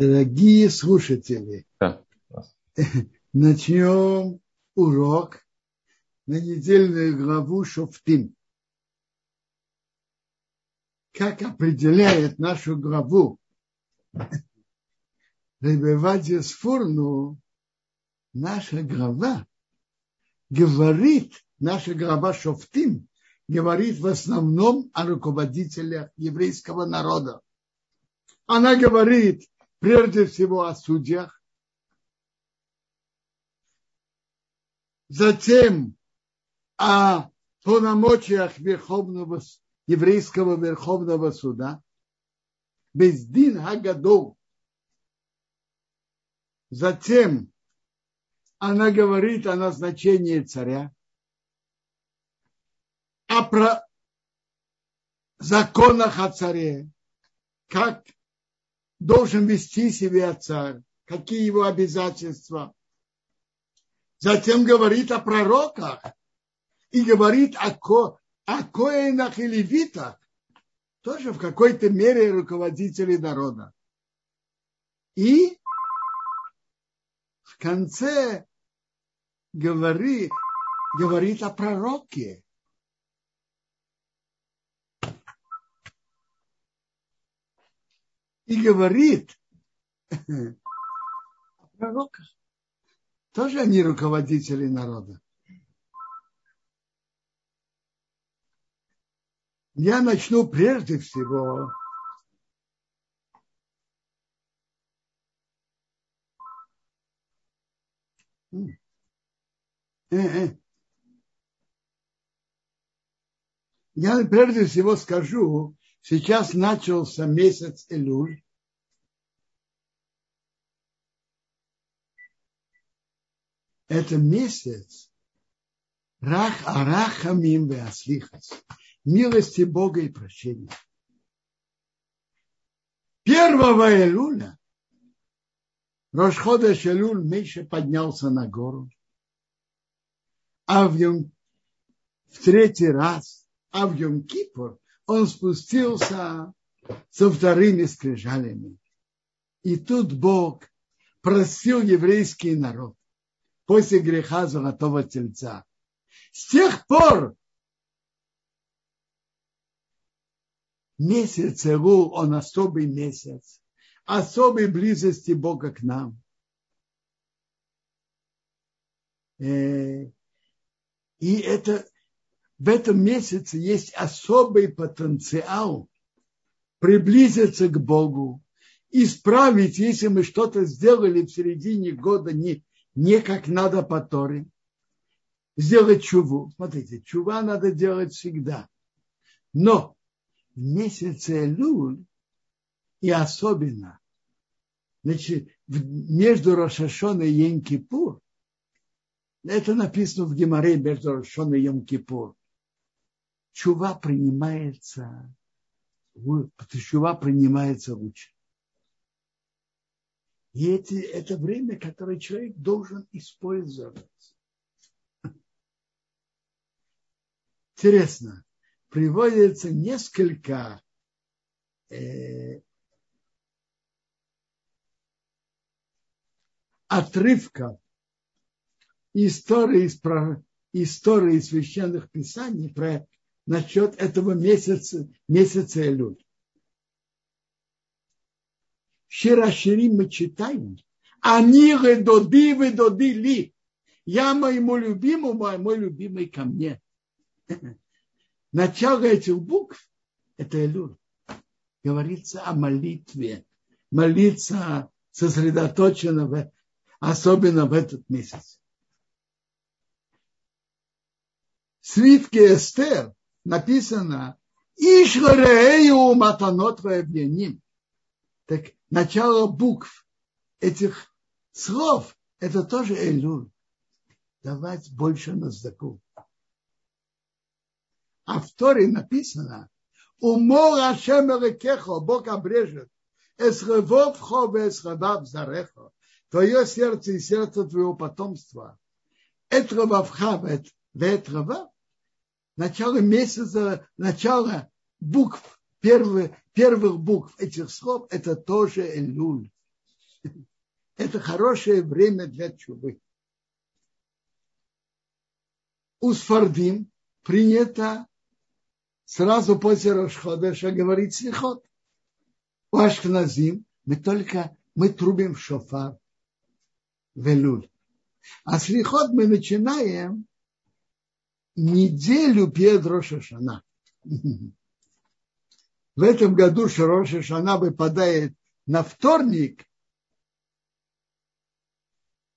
Дорогие слушатели, Да. начнем урок на недельную главу Шофтим. Как определяет нашу главу Ребевадия Сфурну, наша глава говорит, наша глава Шофтим говорит в основном о руководителях еврейского народа. Она говорит прежде всего о судьях, затем о полномочиях Верховного, еврейского Верховного суда, Бездин Хагадол. Затем она говорит о назначении царя, о про... законах о царе, как должен вести себя царь, какие его обязательства. Затем говорит о пророках и говорит о, ко, о коинах и левитах, тоже в какой-то мере руководителей народа. И в конце говорит, говорит о пророке. И говорит о пророках. Тоже они руководители народа. Я начну прежде всего Я прежде всего скажу, сейчас начался месяц Элюль. Это месяц Рах Арахамим Веаслихас. Милости Бога и прощения. Первого Элюля Рошхода Шелюль Миша поднялся на гору. А в, в третий раз, а в Йом Кипур он спустился со вторыми скрижалями. И тут Бог просил еврейский народ после греха золотого тельца. С тех пор месяц Элул, он особый месяц, особой близости Бога к нам. И это, в этом месяце есть особый потенциал приблизиться к Богу, исправить, если мы что-то сделали в середине года не, не как надо по Торе, сделать чуву. Смотрите, чува надо делать всегда. Но в месяце Луль и особенно значит, между Рошашон и Йем-Кипур, это написано в Геморе между Рошашон и Йом-Кипур, чува принимается, чува принимается лучше. И эти, это время, которое человек должен использовать. Интересно, приводится несколько э, отрывков истории, истории священных писаний про, насчет этого месяца, месяца Элюль. Широшири мы читаем. Они доди вы доди ли. Я моему любимому, а мой любимый ко мне. Начало этих букв – это Элюль. Говорится о молитве. Молиться сосредоточенно, в, особенно в этот месяц. В свитке Эстер написано Ишварею матанот ваевняним. Так начало букв этих слов – это тоже Элюль. Давать больше на сдаку. А в Торе написано, умор Ашем Эрекехо, Бог обрежет, эсревовхо вэсревав зарехо, твое сердце и сердце твоего потомства, этревавха вэтревав, начало месяца, начало букв, первых, первых букв этих слов, это тоже Элюль. это хорошее время для чубы. У Сфардим принято сразу после Рошходеша говорить слихот. У Ашкназим мы только мы трубим в шофар велюль. А слихот мы начинаем неделю перед Рошашана. В этом году Рошашана выпадает на вторник,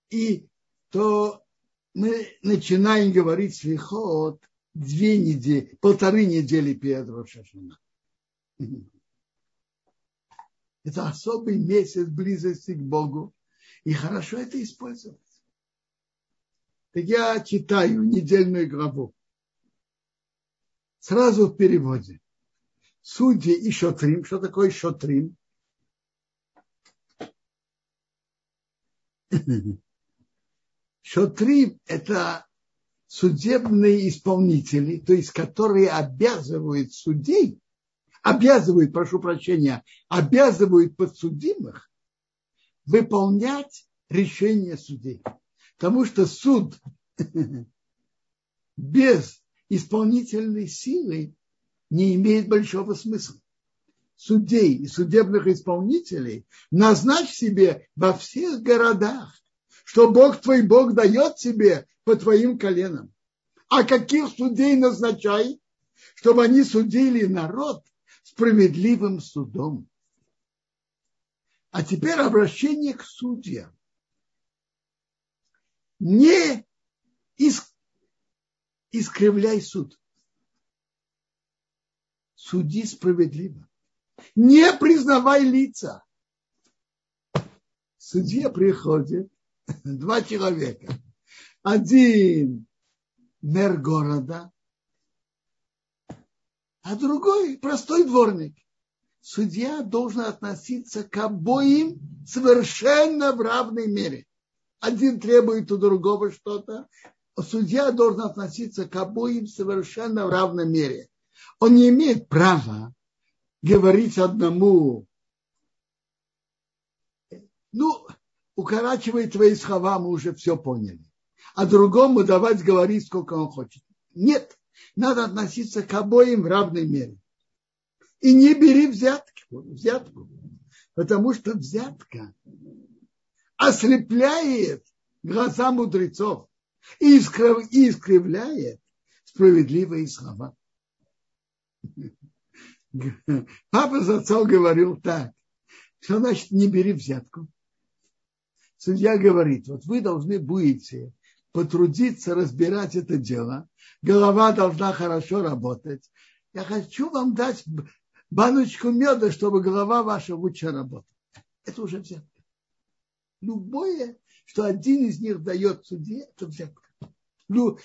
и то мы начинаем говорить слихот две недели, полторы недели перед Рошашана. Это особый месяц близости к Богу. И хорошо это использовать. Я читаю недельную главу. Сразу в переводе. Судьи и шотрим. Что такое шотрим? Шотрим – это судебные исполнители, то есть которые обязывают судей, обязывают, прошу прощения, обязывают подсудимых выполнять решения судей. Потому что суд без исполнительной силы не имеет большого смысла. Судей и судебных исполнителей назначь себе во всех городах, что Бог твой Бог дает тебе по твоим коленам. А каких судей назначай, чтобы они судили народ справедливым судом. А теперь обращение к судьям. Не искривляй суд. Суди справедливо. Не признавай лица. Судья приходит, два человека. Один мэр города, а другой простой дворник судья должен относиться к обоим совершенно в равной мере. Один требует у другого что-то, судья должен относиться к обоим совершенно в равной мере. Он не имеет права говорить одному, ну, укорачивай твои слова, мы уже все поняли. А другому давать говорить, сколько он хочет. Нет, надо относиться к обоим в равной мере. И не бери взятку, взятку потому что взятка ослепляет глаза мудрецов и искривляет справедливые слова. Папа за отцом говорил так, что значит не бери взятку. Судья говорит, вот вы должны будете потрудиться разбирать это дело, голова должна хорошо работать. Я хочу вам дать баночку меда, чтобы голова ваша лучше работала. Это уже взятка. Любое, что один из них дает судье, это взятка.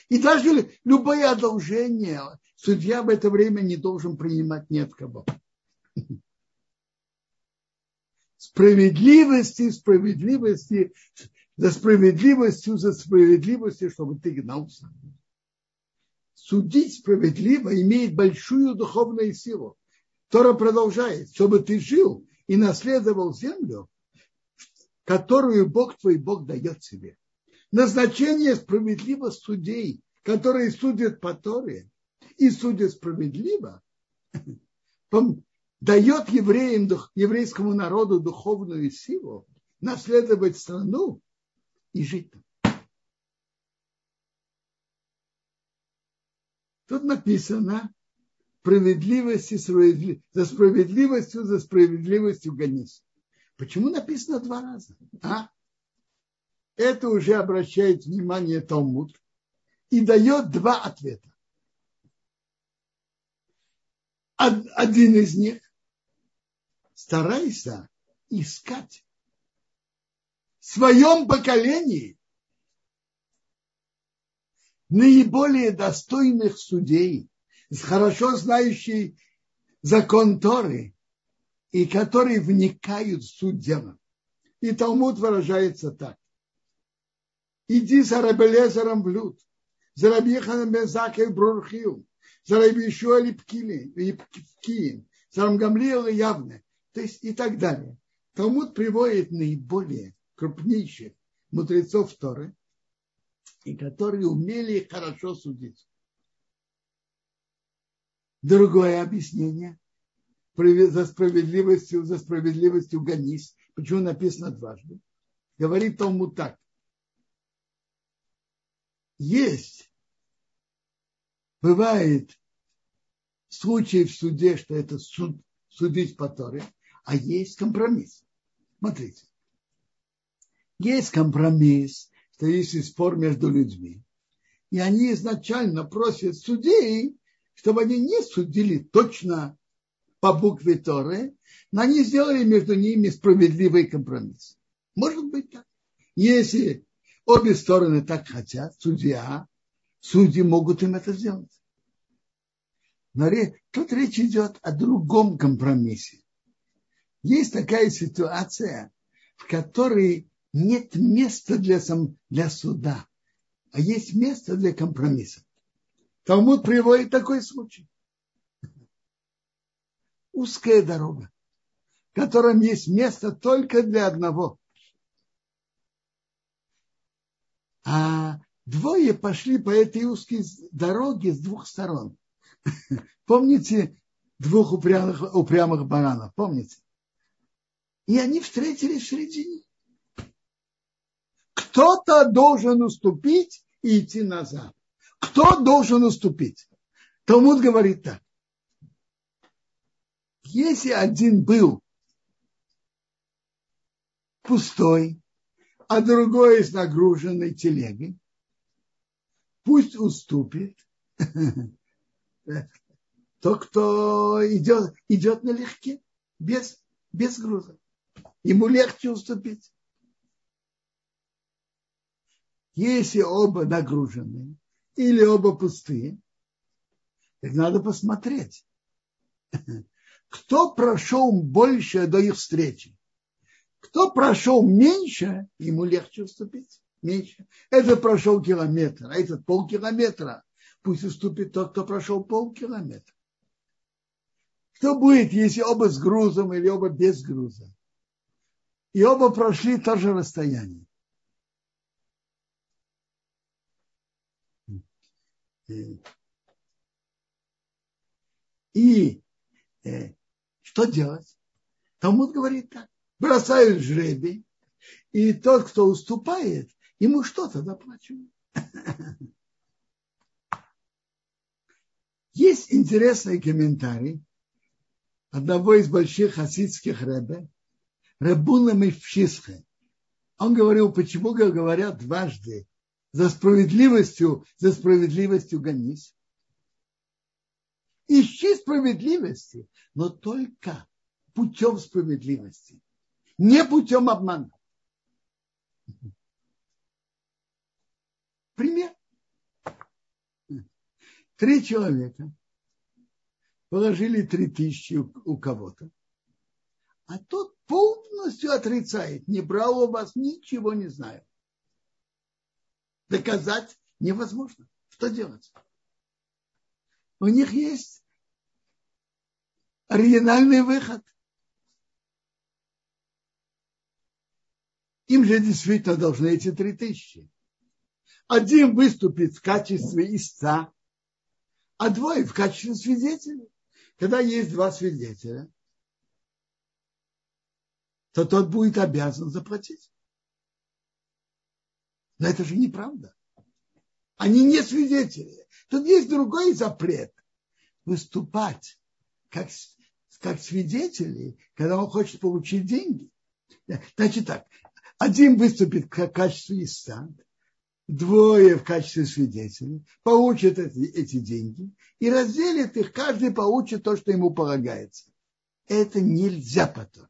И даже любое одолжение судья в это время не должен принимать ни от кого. Справедливости, справедливости, за справедливостью, за справедливостью, чтобы ты гнался. Судить справедливо имеет большую духовную силу. Тора продолжает, чтобы ты жил и наследовал землю, которую Бог твой Бог дает себе. Назначение справедливо судей, которые судят по Торе и судят справедливо, дает евреям, еврейскому народу духовную силу наследовать страну и жить там. Тут написано, справедливости, справедлив... за справедливостью, за справедливостью гонись. Почему написано два раза? А? Это уже обращает внимание Талмуд и дает два ответа. Один из них – старайся искать в своем поколении наиболее достойных судей – хорошо знающий закон Торы и которые вникают в суть дела. И Талмуд выражается так. Иди за Рабелезером в Люд, за Рабиханом Бензака и Брурхил, за Рабишуа и Пкиин, за Рамгамлиэл и Явне, то есть и так далее. Талмуд приводит наиболее крупнейших мудрецов Торы, и которые умели хорошо судить. Другое объяснение за справедливостью, за справедливостью гонись. Почему написано дважды? Говорит Талмуд так. Есть, бывает случаи в суде, что это суд, судить по Торе, а есть компромисс. Смотрите. Есть компромисс, что есть спор между людьми. И они изначально просят судей, чтобы они не судили точно по букве Торы, но они сделали между ними справедливый компромисс. Может быть так. Если обе стороны так хотят, судья, судьи могут им это сделать. Но тут речь идет о другом компромиссе. Есть такая ситуация, в которой нет места для, сам, для суда, а есть место для компромисса. Талмуд приводит такой случай. Узкая дорога, в котором есть место только для одного. А двое пошли по этой узкой дороге с двух сторон. Помните двух упрямых, упрямых баранов? Помните? И они встретились в середине. Кто-то должен уступить и идти назад. Кто должен уступить? Талмуд говорит так. Если один был пустой, а другой с нагруженной телегой, пусть уступит тот, кто идет, идет налегке, без, без груза. Ему легче уступить. Если оба нагружены или оба пустые, так надо посмотреть, кто прошел больше до их встречи. Кто прошел меньше, ему легче уступить. Меньше. Этот прошел километр, а этот полкилометра. Пусть уступит тот, кто прошел полкилометра. Что будет, если оба с грузом или оба без груза? И оба прошли то же расстояние. И э, что делать? Талмуд говорит так. Бросают жребий, и тот, кто уступает, ему что-то доплачивают. Есть интересный комментарий одного из больших хасидских рэбе, Рабуна Мифшисхе. Он говорил, почему говорят дважды за справедливостью, за справедливостью гонись. Ищи справедливости, но только путем справедливости, не путем обмана. Пример. Три человека положили три тысячи у кого-то, а тот полностью отрицает, не брал у вас, ничего не знаю доказать невозможно. Что делать? У них есть оригинальный выход. Им же действительно должны эти три тысячи. Один выступит в качестве истца, а двое в качестве свидетелей. Когда есть два свидетеля, то тот будет обязан заплатить. Но это же неправда. Они не свидетели. Тут есть другой запрет. Выступать как, как свидетели, когда он хочет получить деньги. Значит так, один выступит в качестве истца, двое в качестве свидетелей, получат эти, эти деньги и разделят их, каждый получит то, что ему полагается. Это нельзя потом.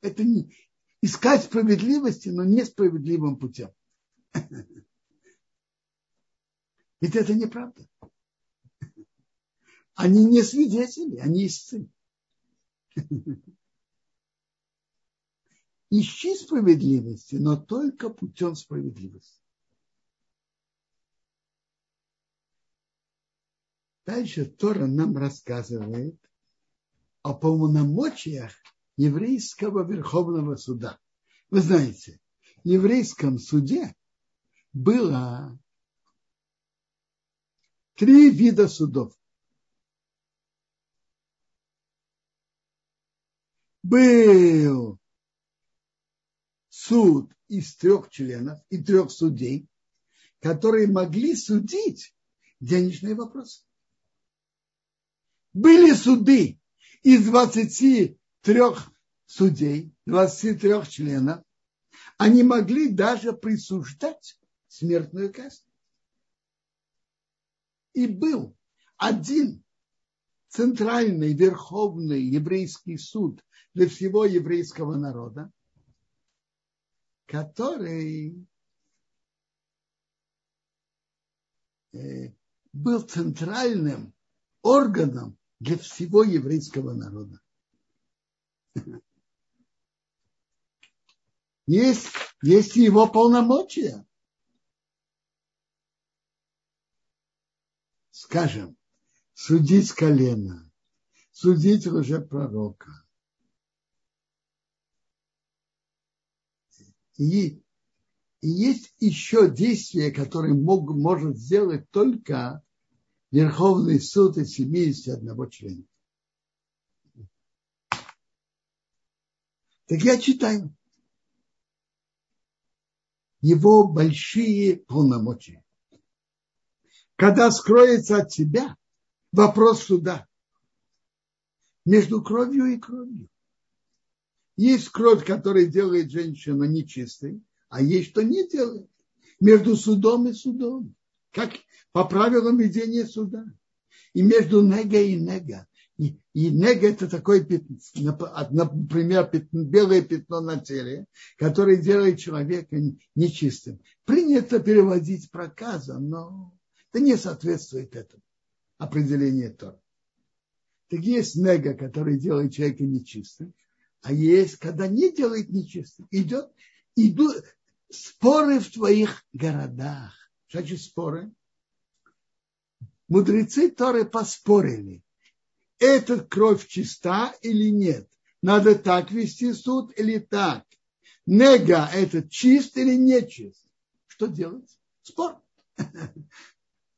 Это не, искать справедливости, но несправедливым путем. Ведь это неправда. Они не свидетели, они истцы. Ищи справедливости, но только путем справедливости. Дальше Тора нам рассказывает о полномочиях еврейского Верховного суда. Вы знаете, в еврейском суде было три вида судов. Был суд из трех членов и трех судей, которые могли судить денежные вопросы. Были суды из 23 судей, 23 членов, они могли даже присуждать смертную казнь. И был один центральный верховный еврейский суд для всего еврейского народа, который э, был центральным органом для всего еврейского народа. Есть, есть его полномочия. Скажем, судить колено, судить уже пророка. И, и есть еще действия, которые мог, может сделать только Верховный суд из 71 члена. Так я читаю его большие полномочия. Когда скроется от тебя вопрос суда между кровью и кровью. Есть кровь, которая делает женщину нечистой, а есть, что не делает. Между судом и судом. Как по правилам ведения суда. И между нега и нега. И, и нега это такое пятно, например, пятно, белое пятно на теле, которое делает человека нечистым. Принято переводить проказом, но это не соответствует этому определению Тора. Так есть нега, который делает человека нечистым, а есть, когда не делает нечистым. Идет, идут споры в твоих городах. Что значит споры? Мудрецы Торы поспорили эта кровь чиста или нет. Надо так вести суд или так. Нега – это чист или не чист. Что делать? Спор.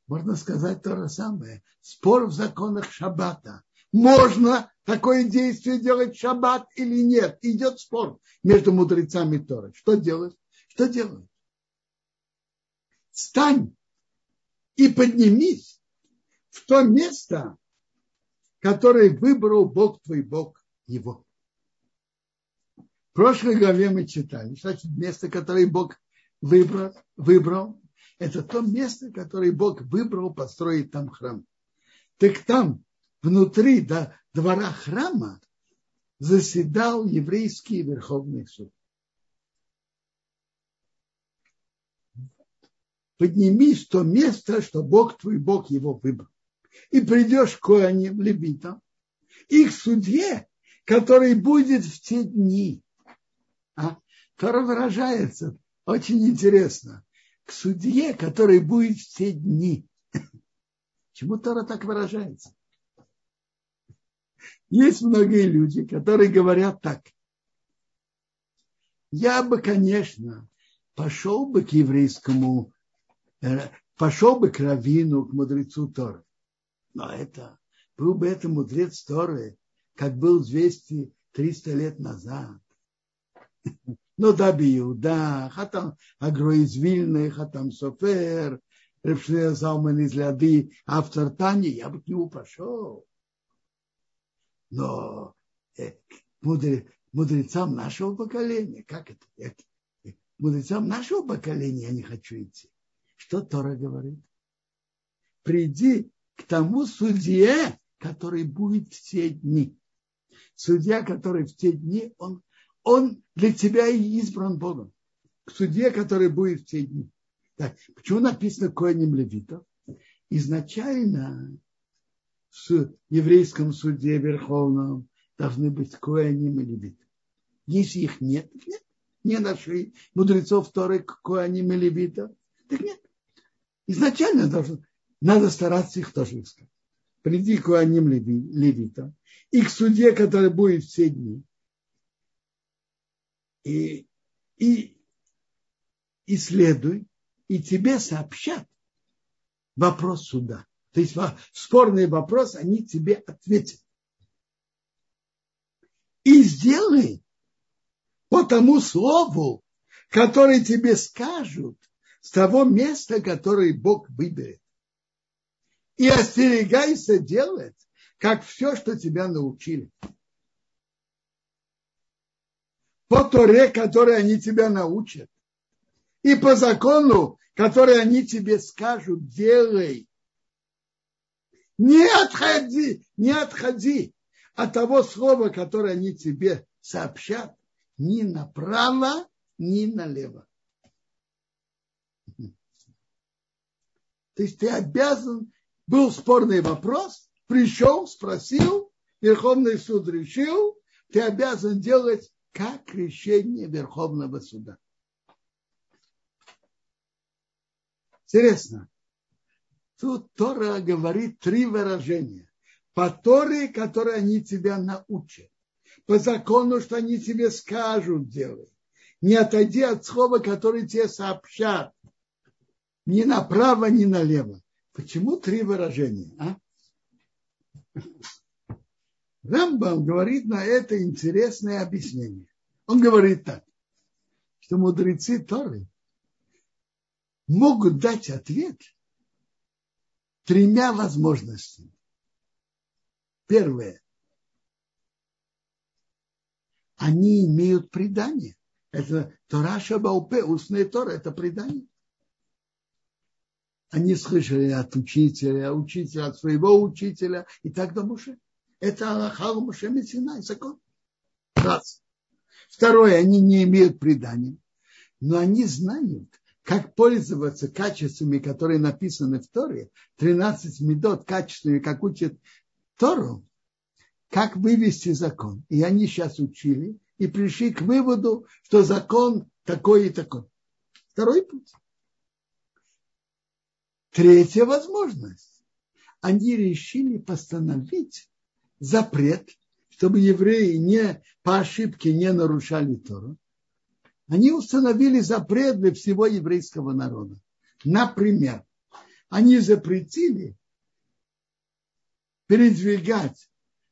Можно сказать то же самое. Спор в законах шаббата. Можно такое действие делать в шаббат или нет. Идет спор между мудрецами Торы. Что делать? Что делать? Стань и поднимись в то место, который выбрал Бог твой Бог его. В прошлой главе мы читали, значит, место, которое Бог выбрал, выбрал, это то место, которое Бог выбрал построить там храм. Так там, внутри до двора храма, заседал еврейский верховный суд. Поднимись то место, что Бог твой Бог его выбрал и придешь к коаним, левитам, их судье, который будет в те дни. А? Тора выражается очень интересно. К судье, который будет в те дни. Чему Тора так выражается? Есть многие люди, которые говорят так. Я бы, конечно, пошел бы к еврейскому, э, пошел бы к раввину, к мудрецу Тора. Но это, был бы это мудрец Торы, как был 200-300 лет назад. Ну да, Биуда, Хатам Агро из Вильны, Хатам Софер, Репшия Залман из Ляды, автор Тани, я бы к нему пошел. Но э, мудрецам нашего поколения, как это? это? Мудрецам нашего поколения я не хочу идти. Что Тора говорит? Приди к тому судье, который будет в те дни. Судья, который в те дни, он, он для тебя и избран Богом. К судье, который будет в те дни. Так, почему написано Коэнем Левитов? Изначально в еврейском суде верховном должны быть Коэнем и Левитов. Если их нет, нет. Не нашли мудрецов второй Коэнем и Левитов, так нет. Изначально должен, надо стараться их тоже искать. Приди к Уаним левитам и к суде, который будет все дни. И, и исследуй, и тебе сообщат вопрос суда. То есть спорный вопрос, они тебе ответят. И сделай по тому слову, которое тебе скажут с того места, которое Бог выберет. И остерегайся делать, как все, что тебя научили. По Торе, которой они тебя научат. И по закону, который они тебе скажут, делай. Не отходи, не отходи от того слова, которое они тебе сообщат, ни направо, ни налево. То есть ты обязан, был спорный вопрос, пришел, спросил, Верховный суд решил, ты обязан делать как решение Верховного суда. Интересно. Тут Тора говорит три выражения. По Торе, которые они тебя научат. По закону, что они тебе скажут делать. Не отойди от слова, которое тебе сообщат. Ни направо, ни налево. Почему три выражения? А? Рамбам говорит на это интересное объяснение. Он говорит так, что мудрецы Торы могут дать ответ тремя возможностями. Первое. Они имеют предание. Это Тора Шабаупе, устная Тора, это предание. Они слышали от учителя, учителя от своего учителя и так до Муше. Это Аллахал Муше Мессинай, закон. Раз. Второе, они не имеют предания, но они знают, как пользоваться качествами, которые написаны в Торе, 13 медот качествами, как учат Тору, как вывести закон. И они сейчас учили и пришли к выводу, что закон такой и такой. Второй путь. Третья возможность. Они решили постановить запрет, чтобы евреи не по ошибке не нарушали Тору они установили запрет для всего еврейского народа. Например, они запретили передвигать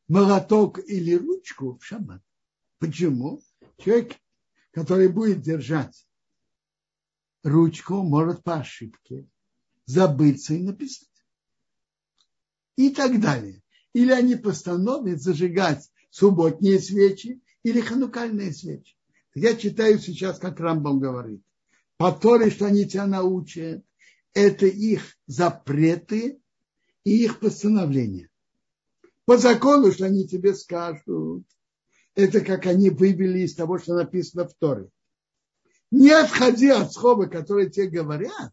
молоток или ручку в шаббат. Почему? Человек, который будет держать ручку, может по ошибке забыться и написать. И так далее. Или они постановят зажигать субботние свечи или ханукальные свечи. Я читаю сейчас, как Рамбам говорит. По Торе, что они тебя научат, это их запреты и их постановления. По закону, что они тебе скажут, это как они вывели из того, что написано в Торе. Не отходи от слова, которые тебе говорят,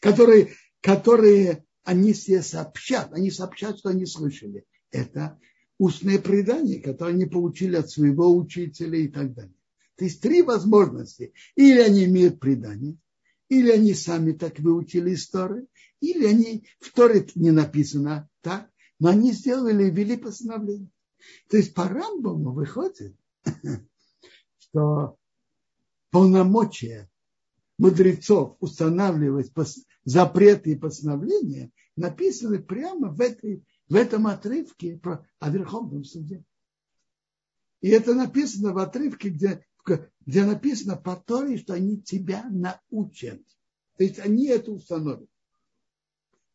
которые, которые они себе сообщат. Они сообщат, что они слышали. Это устное предание, которое они получили от своего учителя и так далее. То есть три возможности. Или они имеют предание, или они сами так выучили историю, или они в Торе не написано так, но они сделали, ввели постановление. То есть по Рамбаму выходит, что полномочия мудрецов устанавливать запреты и постановления написаны прямо в, этой, в этом отрывке про, о Верховном суде. И это написано в отрывке, где где написано по Торе, что они тебя научат. То есть они это установят.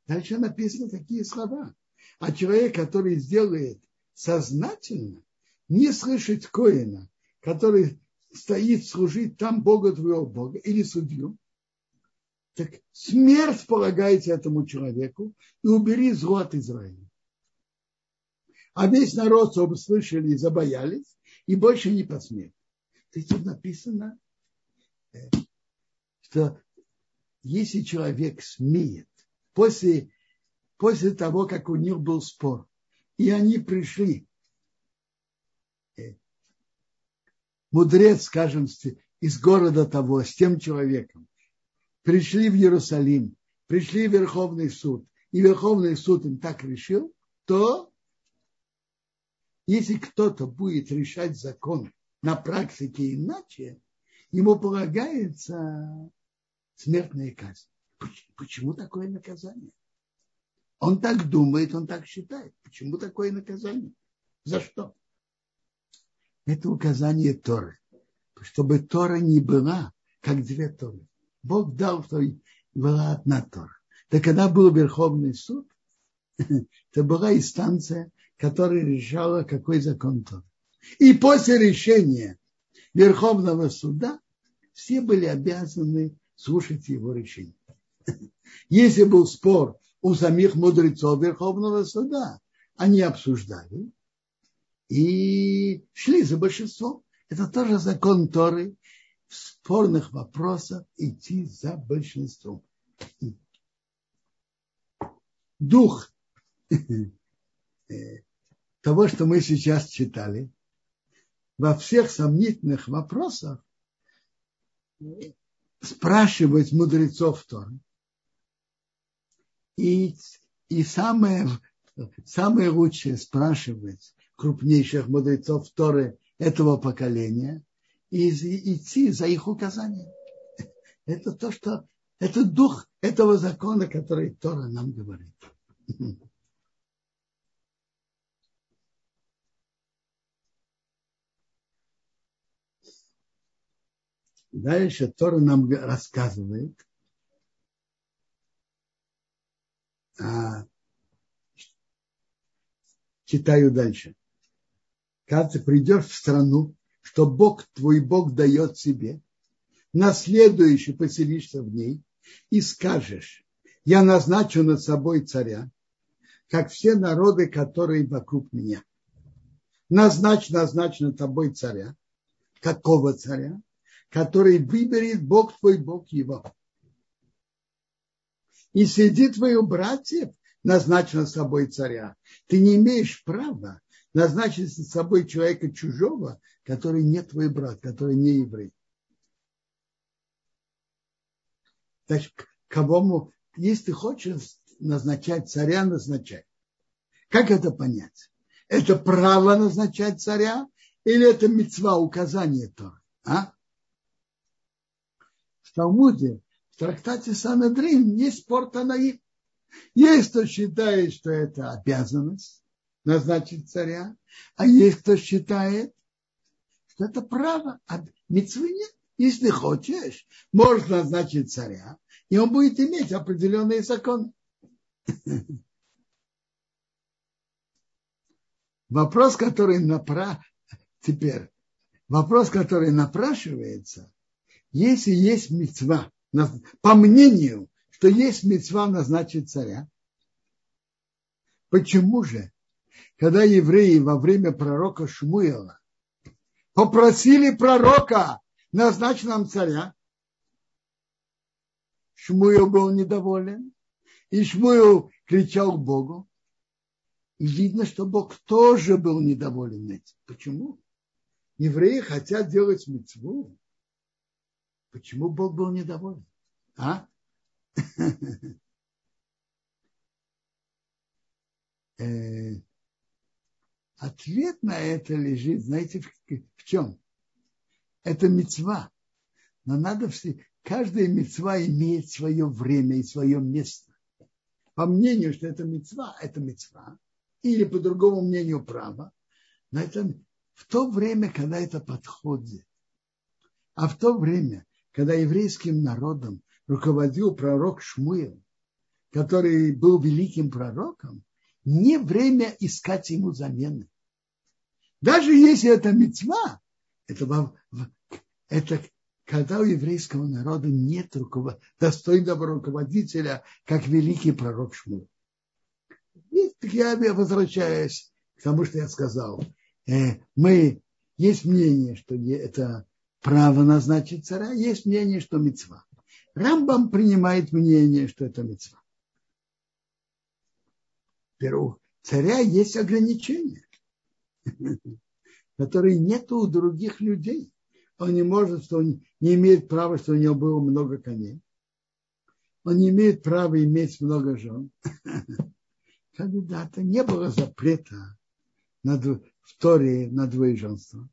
Дальше написано такие слова. А человек, который сделает сознательно, не слышать Коина, который стоит служить там Бога твоего Бога или судью, так смерть полагайте этому человеку и убери зло от Израиля. А весь народ услышали и забоялись, и больше не посмеют. То есть тут написано, э, что если человек смеет после, после того, как у них был спор, и они пришли, э, мудрец, скажем, из города того, с тем человеком, пришли в Иерусалим, пришли в Верховный суд, и Верховный суд им так решил, то если кто-то будет решать закон на практике иначе, ему полагается смертная казнь. Почему такое наказание? Он так думает, он так считает. Почему такое наказание? За что? Это указание Торы. Чтобы Тора не была, как две Торы. Бог дал, что была одна Тора. Так когда был Верховный суд, это была инстанция, которая решала, какой закон Торы. И после решения Верховного суда все были обязаны слушать его решение. Если был спор у самих мудрецов Верховного суда, они обсуждали и шли за большинством. Это тоже закон Торы в спорных вопросах идти за большинством. Дух того, что мы сейчас читали, во всех сомнительных вопросах спрашивать мудрецов Торы. И, и самое, самое лучшее спрашивать крупнейших мудрецов Торы этого поколения и идти за их указанием. Это то, что это дух этого закона, который Тора нам говорит. Дальше Тора нам рассказывает, а, читаю дальше. Когда ты придешь в страну, что Бог, твой Бог дает себе, наследующий поселишься в ней, и скажешь, я назначу над собой царя, как все народы, которые вокруг меня. Назначь, назначь над тобой царя. Какого царя? Который выберет Бог твой, Бог его. И среди твоих братьев назначено собой царя. Ты не имеешь права назначить с собой человека чужого, который не твой брат, который не еврей. Значит, кого, если ты хочешь назначать царя, назначай. Как это понять? Это право назначать царя или это мецва указание Тора? А? В Талмуде, в трактате Санадрин, есть спор Танаим. Есть кто считает, что это обязанность назначить царя, а есть кто считает, что это право, а митцвы нет. Если хочешь, можно назначить царя, и он будет иметь определенные законы. Вопрос, который напра... теперь, вопрос, который напрашивается, если есть мецва, по мнению, что есть мецва назначить царя, почему же, когда евреи во время пророка Шмуила попросили пророка назначить нам царя, Шмуил был недоволен, и Шмуил кричал к Богу. И видно, что Бог тоже был недоволен этим. Почему? Евреи хотят делать мецву, Почему Бог был недоволен? А? Э, ответ на это лежит, знаете, в чем? Это мецва. Но надо все, каждая мецва имеет свое время и свое место. По мнению, что это мецва, это мецва. Или по другому мнению право. Но это в то время, когда это подходит. А в то время, когда еврейским народом руководил пророк Шмуил, который был великим пророком, не время искать ему замены. Даже если это мецва, это, это когда у еврейского народа нет руковод... достойного руководителя, как великий пророк Шмуил. Я возвращаюсь к тому, что я сказал. Э, мы, есть мнение, что это право назначить царя, есть мнение, что мецва. Рамбам принимает мнение, что это мецва. Во-первых, царя есть ограничения, которые нет у других людей. Он не может, что он не имеет права, что у него было много коней. Он не имеет права иметь много жен. Когда-то не было запрета на, в Торе на двоеженство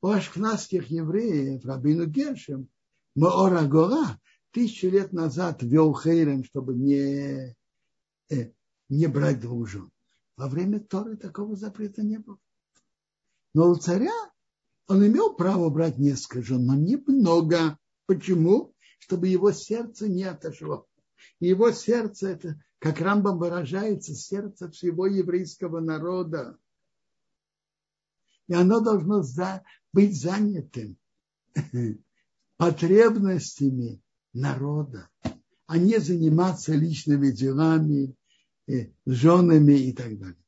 у ашкнадских евреев, Рабину Гершем, Маора Гора, тысячу лет назад вел Хейрем, чтобы не, не брать двух. Во время Торы такого запрета не было. Но у царя он имел право брать несколько жен, но немного. Почему? Чтобы его сердце не отошло. его сердце, это, как Рамбам выражается, сердце всего еврейского народа. И оно должно быть занятым потребностями народа, а не заниматься личными делами, э, женами и так далее.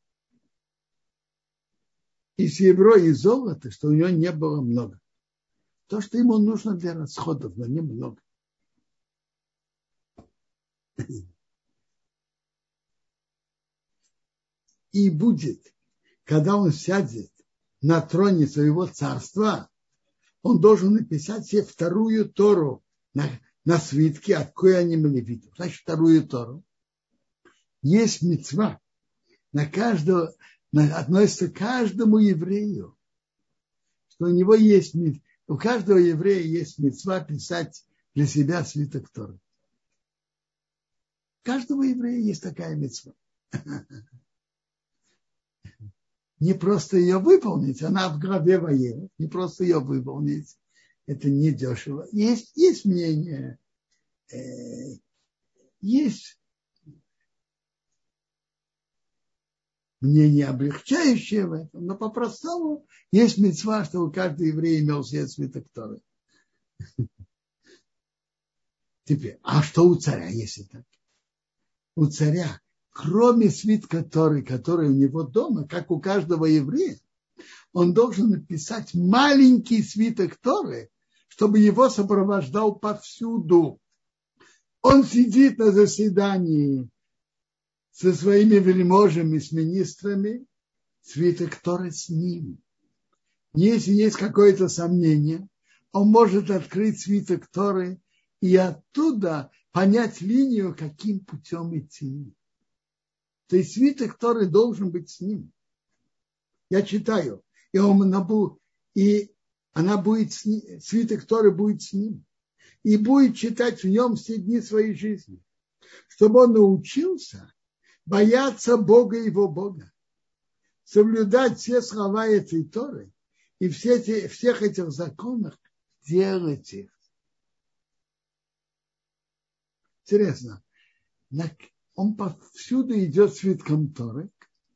И серебро, и золото, что у него не было много. То, что ему нужно для расходов, но немного. И будет, когда он сядет на троне своего царства, он должен написать себе вторую Тору на, на свитке от Кояним Левитов. Значит, вторую Тору. Есть мецва на каждого, на, относится к каждому еврею, что у него есть, у каждого еврея есть мецва писать для себя свиток Торы. У каждого еврея есть такая мецва. Не просто ее выполнить, она в голове военных, не просто ее выполнить, это не дешево. Есть, есть мнение, э, есть мнение облегчающее в этом, но по-простому есть мецва, чтобы каждый еврей имел себе свиток Торы. Теперь, а что у царя, если так? У царя, кроме свитка Торы, который у него дома, как у каждого еврея, он должен написать маленький свиток Торы, чтобы его сопровождал повсюду. Он сидит на заседании со своими вельможами, с министрами, свиток Торы с ним. Если есть какое-то сомнение, он может открыть свиток Торы и оттуда понять линию, каким путем идти. То есть свиток Торы должен быть с ним. Я читаю, и он и она будет с ним, свиток Торы будет с ним. И будет читать в нем все дни своей жизни. Чтобы он научился бояться Бога и его Бога. Соблюдать все слова этой Торы и все эти, всех этих законов делать их. Интересно, он повсюду идет свитком Торы,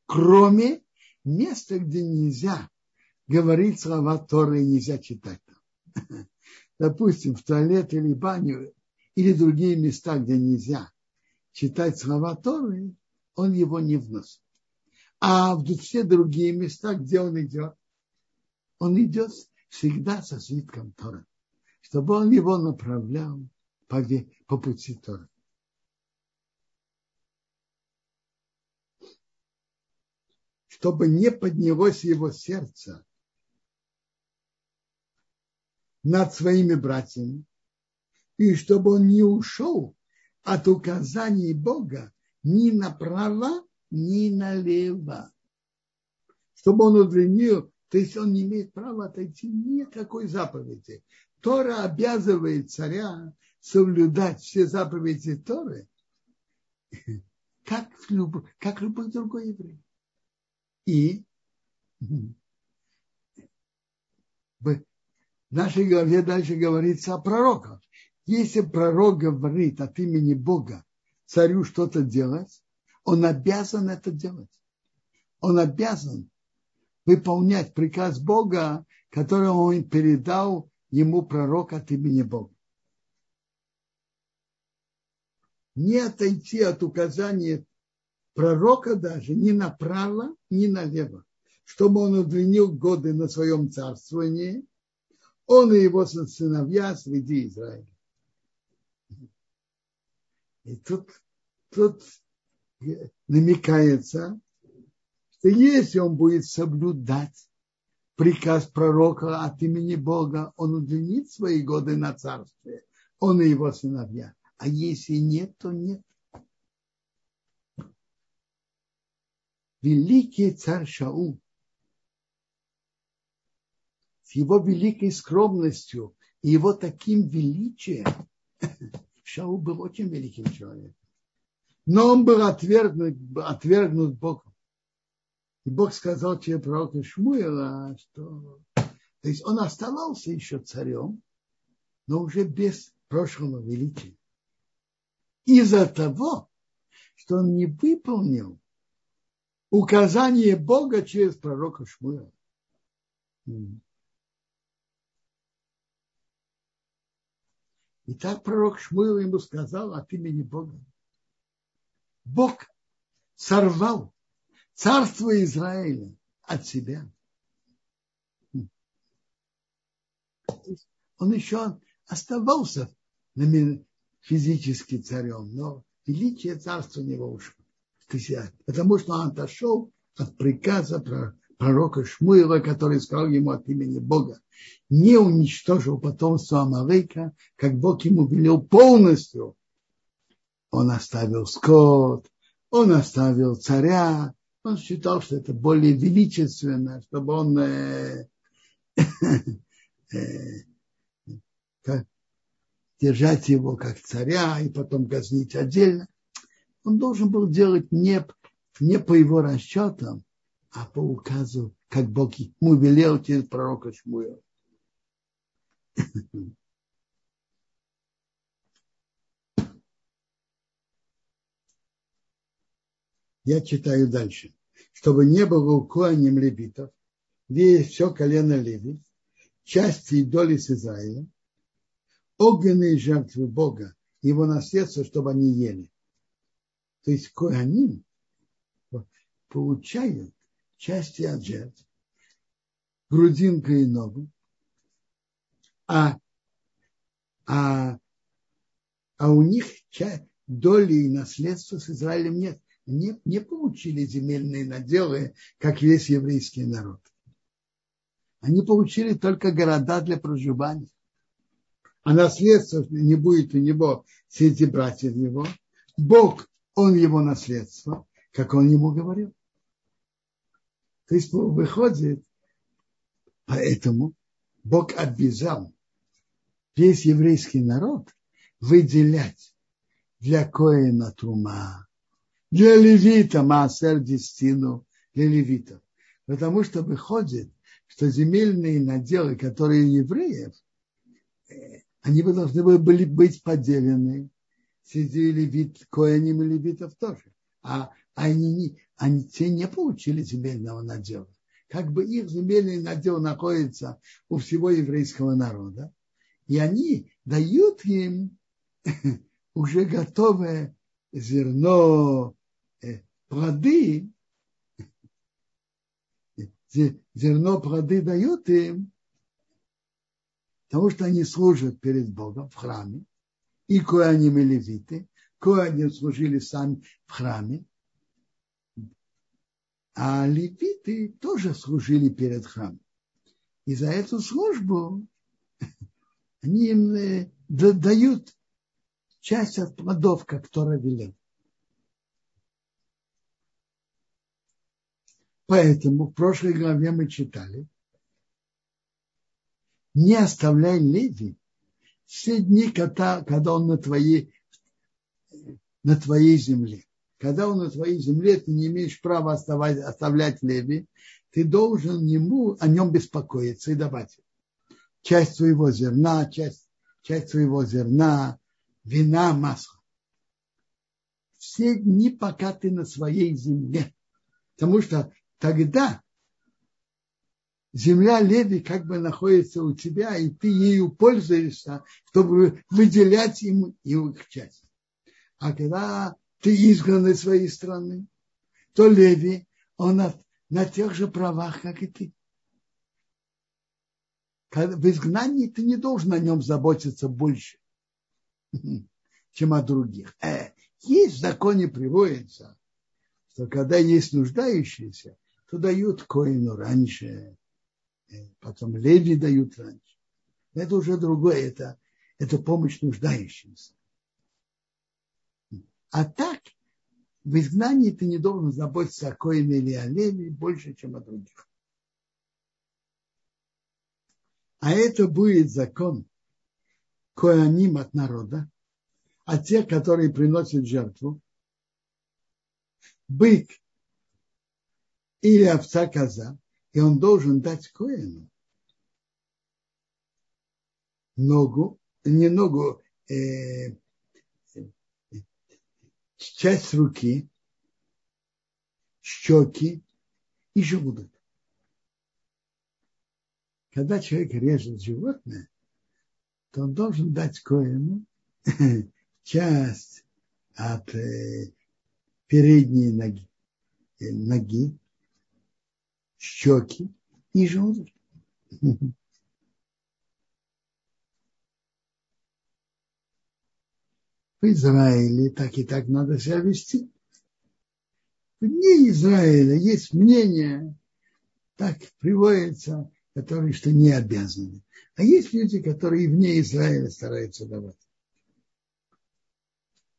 кроме места, где нельзя говорить слова Торы и нельзя читать там. Допустим, в туалет или баню, или другие места, где нельзя читать слова Торы, он его не вносит. А в все другие места, где он идет, он идет всегда со свитком Тора, чтобы он его направлял по, по пути Тора. Чтобы не поднялось его сердце над своими братьями, и чтобы он не ушел от указаний Бога ни направо, ни налево. Чтобы он удлинил, то есть он не имеет права отойти никакой заповеди. Тора обязывает царя соблюдать все заповеди Торы, как, люб, как любой другой еврей. И в нашей главе дальше говорится о пророках. Если пророк говорит от имени Бога царю что-то делать, он обязан это делать. Он обязан выполнять приказ Бога, который он передал ему пророк от имени Бога. Не отойти от указания пророка даже ни направо, ни налево, чтобы он удлинил годы на своем царствовании – он и его сыновья среди Израиля. И тут, тут намекается, что если он будет соблюдать приказ пророка от имени Бога, он удлинит свои годы на царстве, он и его сыновья. А если нет, то нет. Великий царь Шаул с его великой скромностью и его таким величием, Шаул был очень великим человеком. Но он был отвергнут, отвергнут Богом. И Бог сказал тебе пророку Шмуэла, что... То есть он оставался еще царем, но уже без прошлого величия. Из-за того, что он не выполнил указание Бога через пророка Шмуэла. И так пророк Шмуил ему сказал от имени Бога. Бог сорвал царство Израиля от себя. Он еще оставался физически царем, но величие царства у него ушло. Потому что он отошел от приказа пророка Шмуила, который сказал ему от имени Бога, не уничтожил потомство Амалыка, как Бог ему велел полностью. Он оставил скот, он оставил царя, он считал, что это более величественно, чтобы он э, э, держать его как царя и потом казнить отдельно. Он должен был делать не, не по его расчетам, а по указу, как Бог ему велел через пророка Шмуэла. Я читаю дальше. Чтобы не было у коанем левитов, есть все колено леви, части и доли с Израиля, огненные жертвы Бога, его наследство, чтобы они ели. То есть коаним получают части от жертв, грудинка и ногу, а, а, а у них доли и наследства с Израилем нет. Не, не получили земельные наделы, как весь еврейский народ. Они получили только города для проживания. А наследство не будет у него, все эти братья его. Бог, он его наследство, как он ему говорил. То есть выходит, поэтому Бог обязал весь еврейский народ выделять для Коина Тума, для левита Маасер Дестину, для левитов. Потому что выходит, что земельные наделы, которые евреев, э, они бы должны были быть поделены среди левит, коиним и левитов тоже. А они, они те не получили земельного надела. Как бы их земельный надел находится у всего еврейского народа, и они дают им уже готовое зерно, э, плоды, зерно плоды дают им, потому что они служат перед Богом в храме, и коаним и левиты, коаним служили сами в храме, а левиты тоже служили перед храмом. И за эту службу они им э, дают часть от плодов, как Тора. Поэтому в прошлой главе мы читали, не оставляй леви все дни, когда, он на твоей, на твоей земле когда он на твоей земле, ты не имеешь права оставать, оставлять леви, ты должен ему, о нем беспокоиться и давать часть своего зерна, часть, часть своего зерна, вина, масла. Все дни, пока ты на своей земле. Потому что тогда земля Леви как бы находится у тебя, и ты ею пользуешься, чтобы выделять ему их часть. А когда ты изгнан из своей страны, то Леви, он на, на тех же правах, как и ты. В изгнании ты не должен о нем заботиться больше, чем о других. Э, есть в законе приводится, что когда есть нуждающиеся, то дают коину раньше, потом леви дают раньше. Это уже другое, это, это помощь нуждающимся. А так, в изгнании ты не должен заботиться о Коине или о Леве больше, чем о других. А это будет закон коаним от народа, а те, которые приносят жертву, бык или овца коза, и он должен дать коину ногу, не ногу, э, часть руки, щеки и желудок. Когда человек режет животное, то он должен дать коину часть от э, передней ноги, э, ноги, щеки и желудок. В Израиле так и так надо себя вести. Вне Израиля есть мнение, так приводится, которые что не обязаны. А есть люди, которые вне Израиля стараются давать.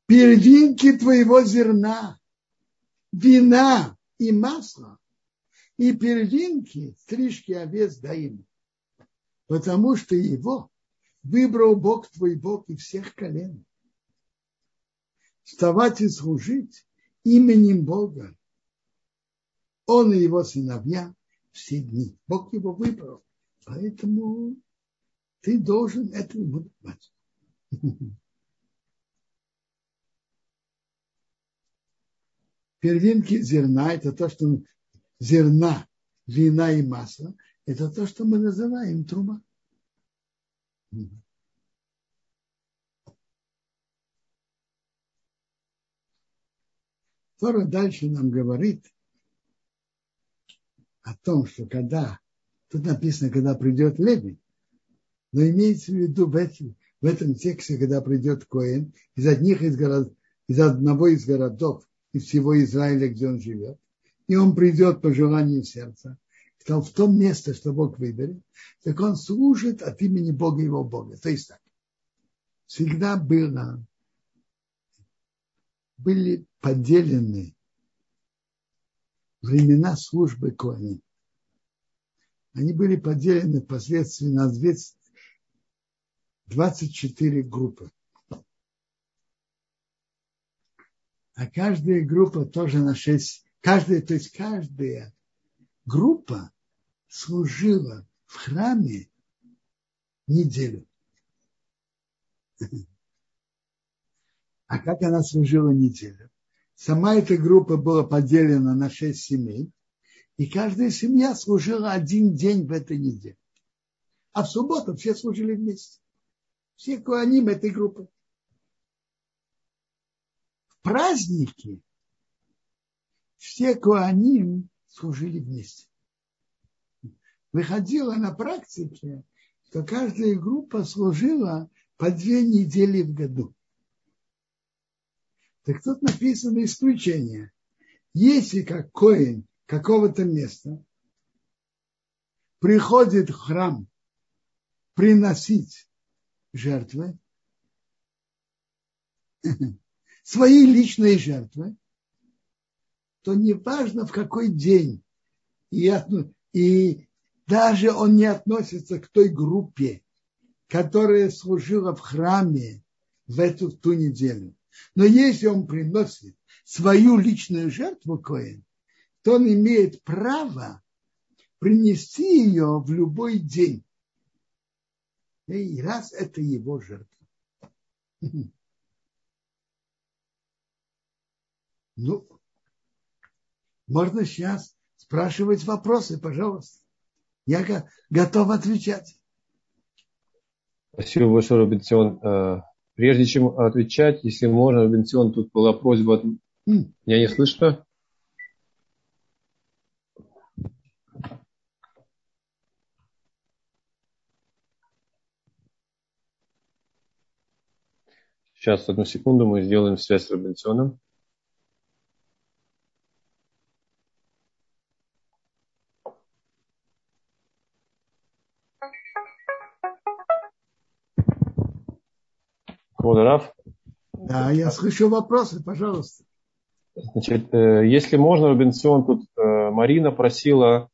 Первинки твоего зерна, вина и масла, и первинки стрижки овец дай ему. Потому что его выбрал Бог твой Бог и всех колен. Вставать и служить именем Бога. Он и его сыновья все дни. Бог его выбрал. Поэтому ты должен это ему давать. Первинки зерна – это то, что зерна, вина и масло – это то, что мы называем трума. Тора дальше нам говорит о том, что когда, тут написано, когда придет Леви, но имеется в виду в, этом, в этом тексте, когда придет Коэн из одних из, город, из одного из городов из всего Израиля, где он живет, и он придет по желанию сердца, в том месте, что Бог выберет, так он служит от имени Бога его Бога. То есть так. Всегда было, были поделены времена службы Кони. Они были поделены впоследствии на 24 группы. А каждая группа тоже на 6, каждая, то есть каждая группа служила в храме неделю. А как она служила неделю? Сама эта группа была поделена на шесть семей, и каждая семья служила один день в этой неделе. А в субботу все служили вместе. Все куаним этой группы. В праздники все куаним служили вместе. Выходило на практике, что каждая группа служила по две недели в году. Так тут написано исключение. Если как коин какого-то места приходит в храм приносить жертвы, свои личные жертвы, то неважно в какой день, и, и даже он не относится к той группе, которая служила в храме в эту в ту неделю. Но если он приносит свою личную жертву Коэн, то он имеет право принести ее в любой день. И раз это его жертва. Ну, можно сейчас спрашивать вопросы, пожалуйста. Я готов отвечать. Спасибо большое, Робинсон. Э, прежде чем отвечать, если можно, Робинсон, тут была просьба. Меня не слышно? Сейчас, одну секунду, мы сделаем связь с Робинсоном. Квадраф? Да, я слышу вопросы, пожалуйста. Значит, э, если можно, Робинсон, тут э, Марина просила,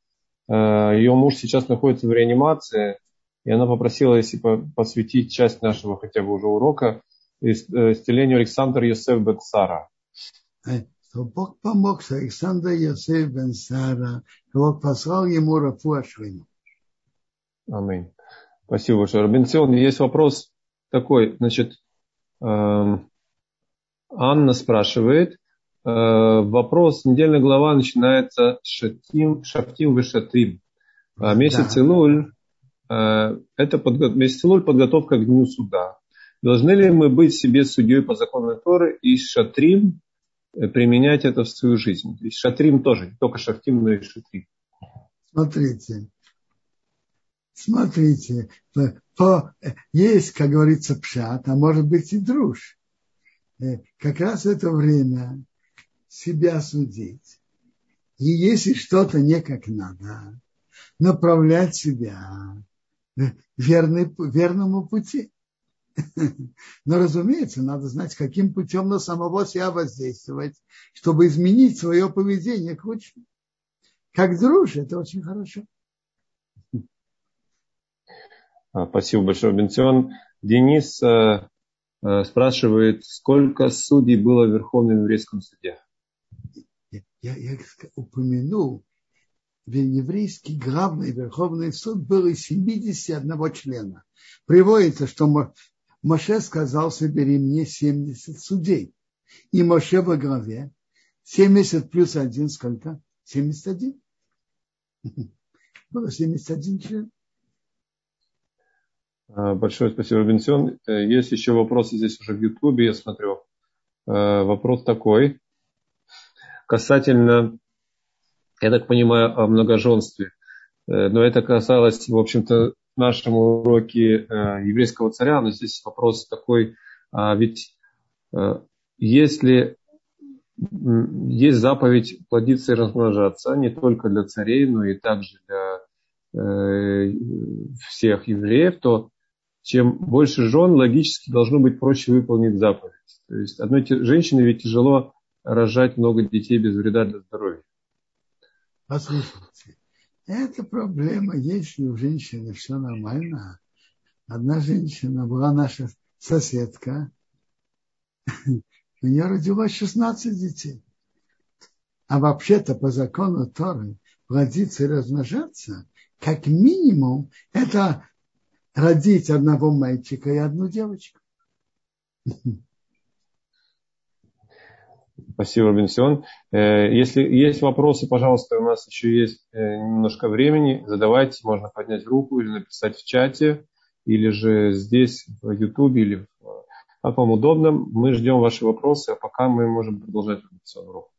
э, ее муж сейчас находится в реанимации, и она попросила, если посвятить часть нашего хотя бы уже урока исцелению Александра Йосеф Бексара. Что Бог помог что Александр Йосеф бен Сара, Бог послал ему Рафу Шлему. Аминь. Спасибо большое. Робинсон, есть вопрос такой, значит, Анна спрашивает, э, вопрос, недельная глава начинается с Шатим, Шафтим Вишатрим. А месяц да. Илуль, э, это подго... месяц Илуль подготовка к дню суда. Должны ли мы быть себе судьей по закону Торы и Шатрим э, применять это в свою жизнь? То есть Шатрим тоже, не только Шафтим, но и Шатрим. Смотрите, смотрите, по, есть, как говорится, пшат, а может быть и дружь. Э, как раз это время себя судить. И если что-то не как надо, направлять себя верный, верному пути. Но, разумеется, надо знать, каким путем на самого себя воздействовать, чтобы изменить свое поведение к лучшему. Как дружь, это очень хорошо. А, спасибо большое, Бенцион. Денис э, Э, спрашивает, сколько судей было в Верховном еврейском суде? Я, я упомянул, еврейский главный Верховный суд был из 71 члена. Приводится, что Моше сказал, собери мне 70 судей. И Моше во главе 70 плюс 1 сколько? 71. Было 71 член. А, большое спасибо, Робинсон. Э, есть еще вопросы здесь уже в Ютубе, я смотрю. Э, вопрос такой. Касательно, я так понимаю, о многоженстве. Э, но это касалось, в общем-то, нашему уроке еврейского царя. Но здесь вопрос такой. А ведь если есть заповедь плодиться и размножаться не только для царей, но и также для всех евреев, то чем больше жен, логически должно быть проще выполнить заповедь. То есть одной женщине ведь тяжело рожать много детей без вреда для здоровья. Послушайте, эта проблема есть у женщины, все нормально. Одна женщина была наша соседка, у нее родилось 16 детей. А вообще-то по закону Торы плодиться и размножаться, как минимум, это родить одного мальчика и одну девочку. Спасибо, Бенсион. Э, если есть вопросы, пожалуйста, у нас еще есть э, немножко времени. Задавайте, можно поднять руку или написать в чате, или же здесь, в YouTube, или как вам удобно. Мы ждем ваши вопросы, а пока мы можем продолжать Робинсон урок.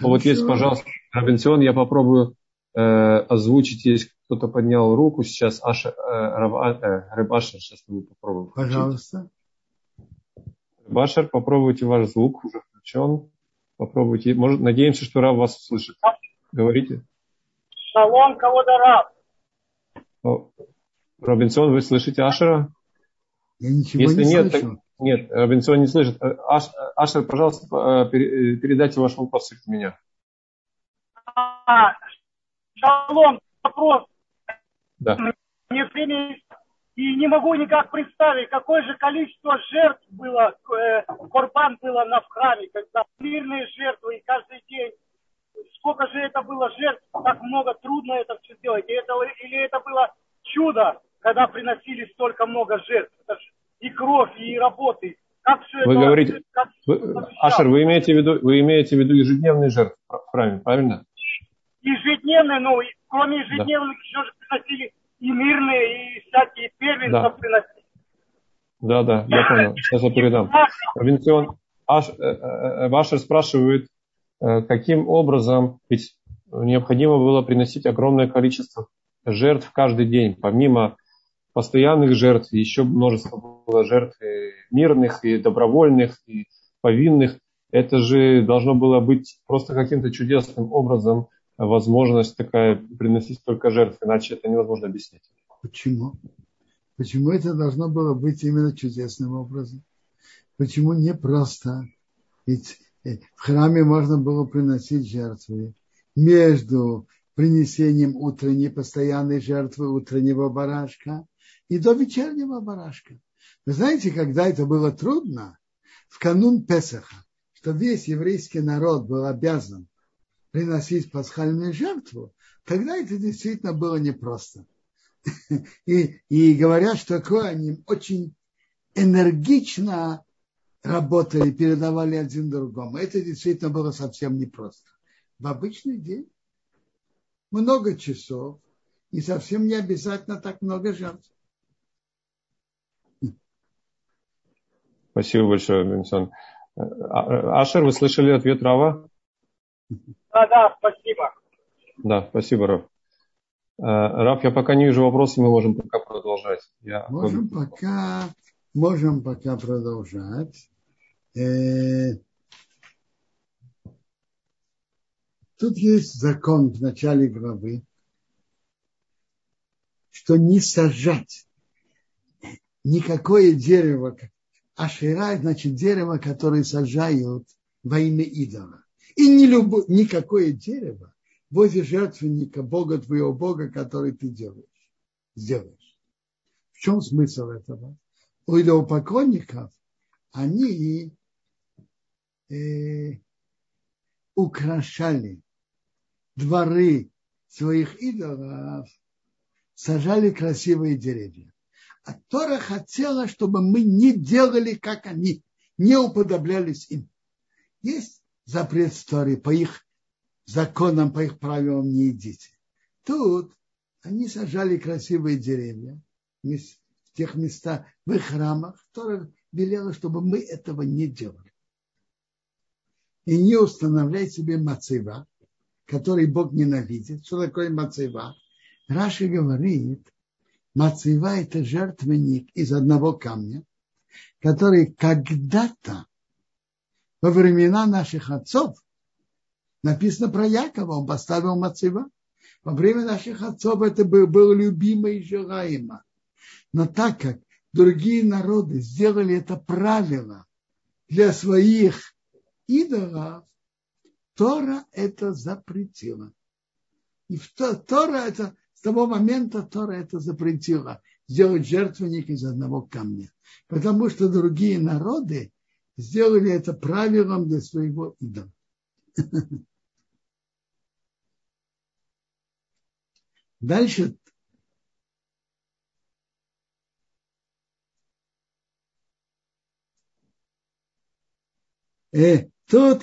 Вот есть, пожалуйста, Робинсон, я попробую озвучить, есть кто-то поднял руку сейчас. Аша, э, э, Рыбашер, сейчас мы попробуем. Пожалуйста. Рыбашер, попробуйте ваш звук, уже включен. Попробуйте. Может, надеемся, что Раб вас услышит. Говорите. Шалом, кого то Раб. Робинсон, вы слышите Ашера? Я ничего Если не нет, слышу. Так, нет, Робинсон не слышит. Э, Аш, Ашер, пожалуйста, передайте ваш вопрос от меня. А, шалом, вопрос. Да. Нет времени и не могу никак представить, какое же количество жертв было, э, Корбан было на в храме, когда мирные жертвы и каждый день. Сколько же это было жертв, так много, трудно это все делать. И это, или это было чудо, когда приносили столько много жертв. Это же и кровь, и работы. Как все вы это, говорите, как вы, Ашер, вы имеете, в виду, вы имеете в виду ежедневные жертвы в храме, правильно? Ежедневные, но кроме ежедневных да. еще же приносили и мирные, и всякие первенства да. приносили. Да, да, я понял. Сейчас я передам. Равенцион, Аш, э, э, Вашер спрашивает, э, каким образом, ведь необходимо было приносить огромное количество жертв каждый день, помимо постоянных жертв, еще множество было жертв и мирных, и добровольных, и повинных. Это же должно было быть просто каким-то чудесным образом возможность такая приносить только жертв, иначе это невозможно объяснить. Почему? Почему это должно было быть именно чудесным образом? Почему не просто? Ведь э, в храме можно было приносить жертвы между принесением утренней постоянной жертвы утреннего барашка и до вечернего барашка. Вы знаете, когда это было трудно, в канун Песаха, что весь еврейский народ был обязан приносить пасхальную жертву, тогда это действительно было непросто. И, и говорят, что они очень энергично работали, передавали один другому. Это действительно было совсем непросто. В обычный день много часов и совсем не обязательно так много жертв. Спасибо большое, Бенсон. А, Ашер, вы слышали ответ Рава? Да, да, спасибо. Да, спасибо, Рав. Э, Раф, я пока не вижу вопросов, мы можем пока продолжать. Я... Можем пока, можем пока продолжать. Э, тут есть закон в начале главы, что не сажать никакое дерево, ашира, значит дерево, которое сажают во имя идола. И не любо, никакое дерево, возле жертвенника Бога твоего Бога, который ты делаешь, сделаешь. В чем смысл этого? У идолопоклонников они э, украшали дворы своих идолов, сажали красивые деревья. А Тора хотела, чтобы мы не делали, как они, не уподоблялись им. Есть запрет Торы по их законам, по их правилам не идите. Тут они сажали красивые деревья в тех местах, в их храмах, которые велела, чтобы мы этого не делали. И не устанавливай себе мацева, который Бог ненавидит. Что такое мацева? Раши говорит, мацева – это жертвенник из одного камня, который когда-то во времена наших отцов Написано про Якова, он поставил Мацева. Во время наших отцов это был, был любимо и желаемо. Но так как другие народы сделали это правило для своих идолов, Тора это запретила. И в Тора это, с того момента Тора это запретила. Сделать жертвенник из одного камня. Потому что другие народы сделали это правилом для своего идола. Дальше э, тут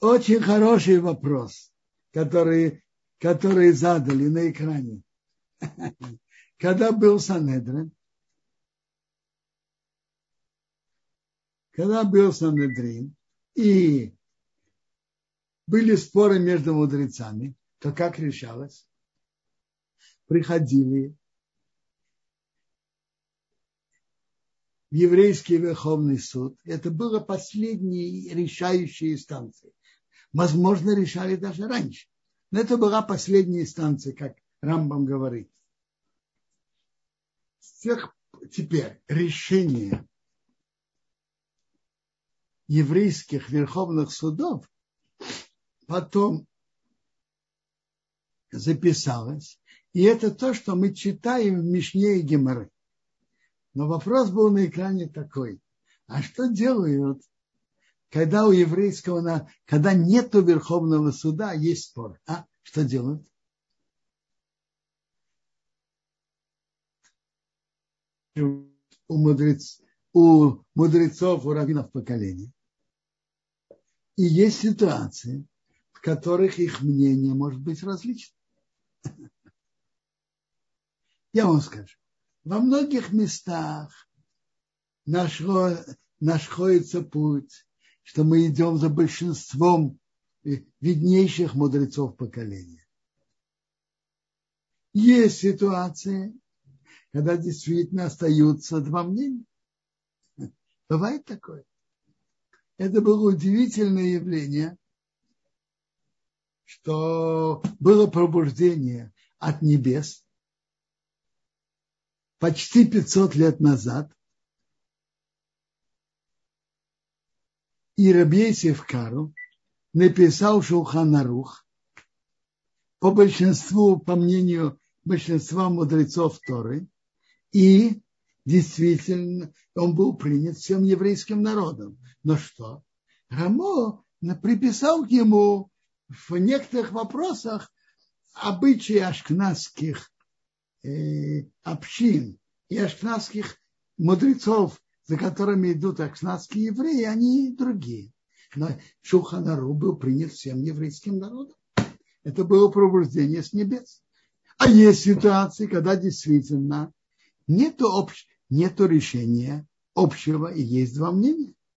очень хороший вопрос, который, который задали на экране. Когда был Санедрин, когда был Санедрин, и были споры между мудрецами, то как решалось? приходили в еврейский Верховный суд. Это было последней решающей инстанцией. Возможно, решали даже раньше. Но это была последняя инстанция, как Рамбам говорит. Теперь решение еврейских верховных судов потом записалось и это то, что мы читаем в Мишне и Геморы. Но вопрос был на экране такой. А что делают, когда у еврейского, когда нет Верховного суда, есть спор? А что делают? У, мудрец, у мудрецов, у раввинов поколения. И есть ситуации, в которых их мнение может быть различным. Я вам скажу, во многих местах нашло, находится путь, что мы идем за большинством виднейших мудрецов поколения. Есть ситуации, когда действительно остаются два мнения. Бывает такое. Это было удивительное явление, что было пробуждение от небес – почти 500 лет назад. И Рабейсев Кару написал Шулханарух по большинству, по мнению большинства мудрецов Торы, и действительно он был принят всем еврейским народом. Но что? Рамо приписал к ему в некоторых вопросах обычаи ашкназских э, общин и ашкназских мудрецов, за которыми идут ашкназские евреи, они другие. Но Шуханару был принят всем еврейским народом. Это было пробуждение с небес. А есть ситуации, когда действительно нету, общ... нету решения общего и есть два мнения.